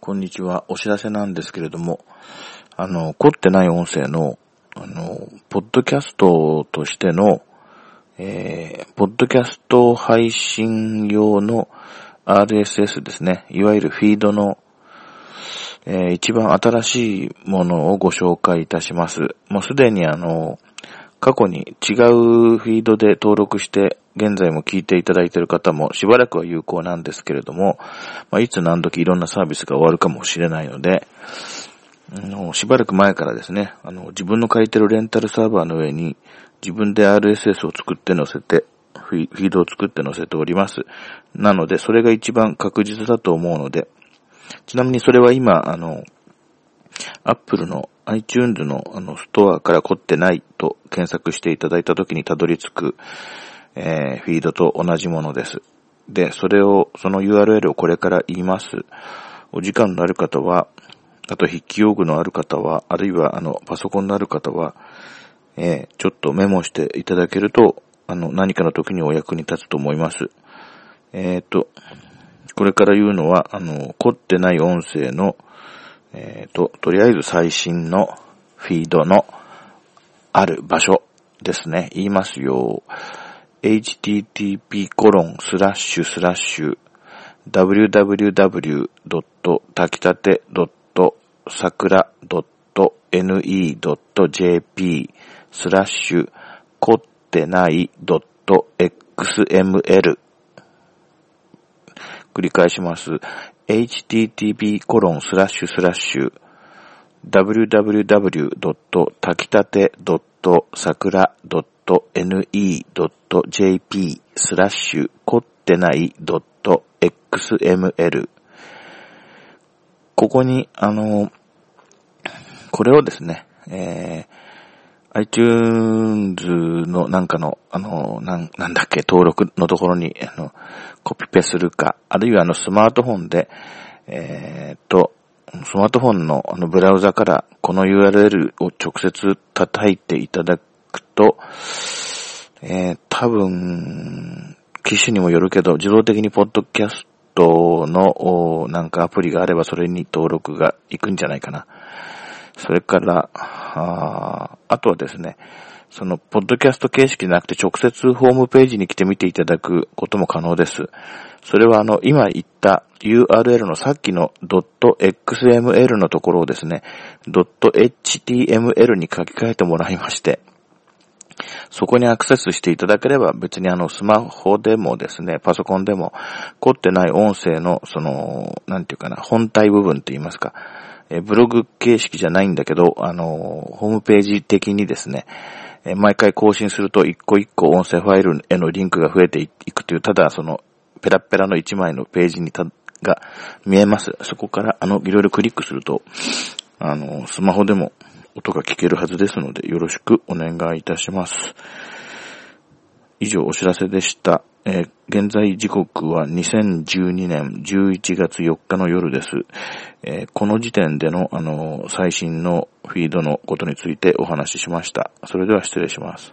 こんにちは。お知らせなんですけれども、あの、凝ってない音声の、あの、ポッドキャストとしての、えー、ポッドキャスト配信用の RSS ですね。いわゆるフィードの、えー、一番新しいものをご紹介いたします。もうすでにあの、過去に違うフィードで登録して、現在も聞いていただいている方もしばらくは有効なんですけれども、まあ、いつ何時いろんなサービスが終わるかもしれないので、あのしばらく前からですね、あの、自分の書いてるレンタルサーバーの上に自分で RSS を作って載せて、フィードを作って載せております。なので、それが一番確実だと思うので、ちなみにそれは今、あの、Apple の iTunes のあのストアから凝ってないと検索していただいたときにたどり着く、えー、フィードと同じものです。で、それを、その URL をこれから言います。お時間のある方は、あと筆記用具のある方は、あるいはあの、パソコンのある方は、えー、ちょっとメモしていただけると、あの、何かの時にお役に立つと思います。えっ、ー、と、これから言うのは、あの、凝ってない音声の、えっ、ー、と、とりあえず最新のフィードのある場所ですね。言いますよ。Http コロンスラッシュスラッシュ www. 炊きたて .sakura.ne.jp スラッシュ凝ってない .xml 繰り返します。http コロンスラッシュスラッシュ www. .ne.jp スラッシュ凝ってない .xml ここに、あの、これをですね、えー、iTunes のなんかの、あの、なん、なんだっけ、登録のところに、あの、コピペするか、あるいはあのスマートフォンで、えー、と、スマートフォンのあのブラウザからこの URL を直接叩いていただくくと、えー、多分、機種にもよるけど、自動的にポッドキャストのなんかアプリがあればそれに登録がいくんじゃないかな。それから、ああとはですね、その、ポッドキャスト形式じゃなくて直接ホームページに来て見ていただくことも可能です。それはあの、今言った URL のさっきの .xml のところをですね、.html に書き換えてもらいまして、そこにアクセスしていただければ別にあのスマホでもですね、パソコンでも凝ってない音声のその、なんていうかな、本体部分と言いますか、えブログ形式じゃないんだけど、あの、ホームページ的にですね、え毎回更新すると一個一個音声ファイルへのリンクが増えていくという、ただその、ペラペラの一枚のページにた、が見えます。そこから、あの、いろいろクリックすると、あの、スマホでも音が聞けるはずですので、よろしくお願いいたします。以上お知らせでした。えー、現在時刻は2012年11月4日の夜です。えー、この時点での、あの、最新のフィードのことについてお話ししました。それでは失礼します。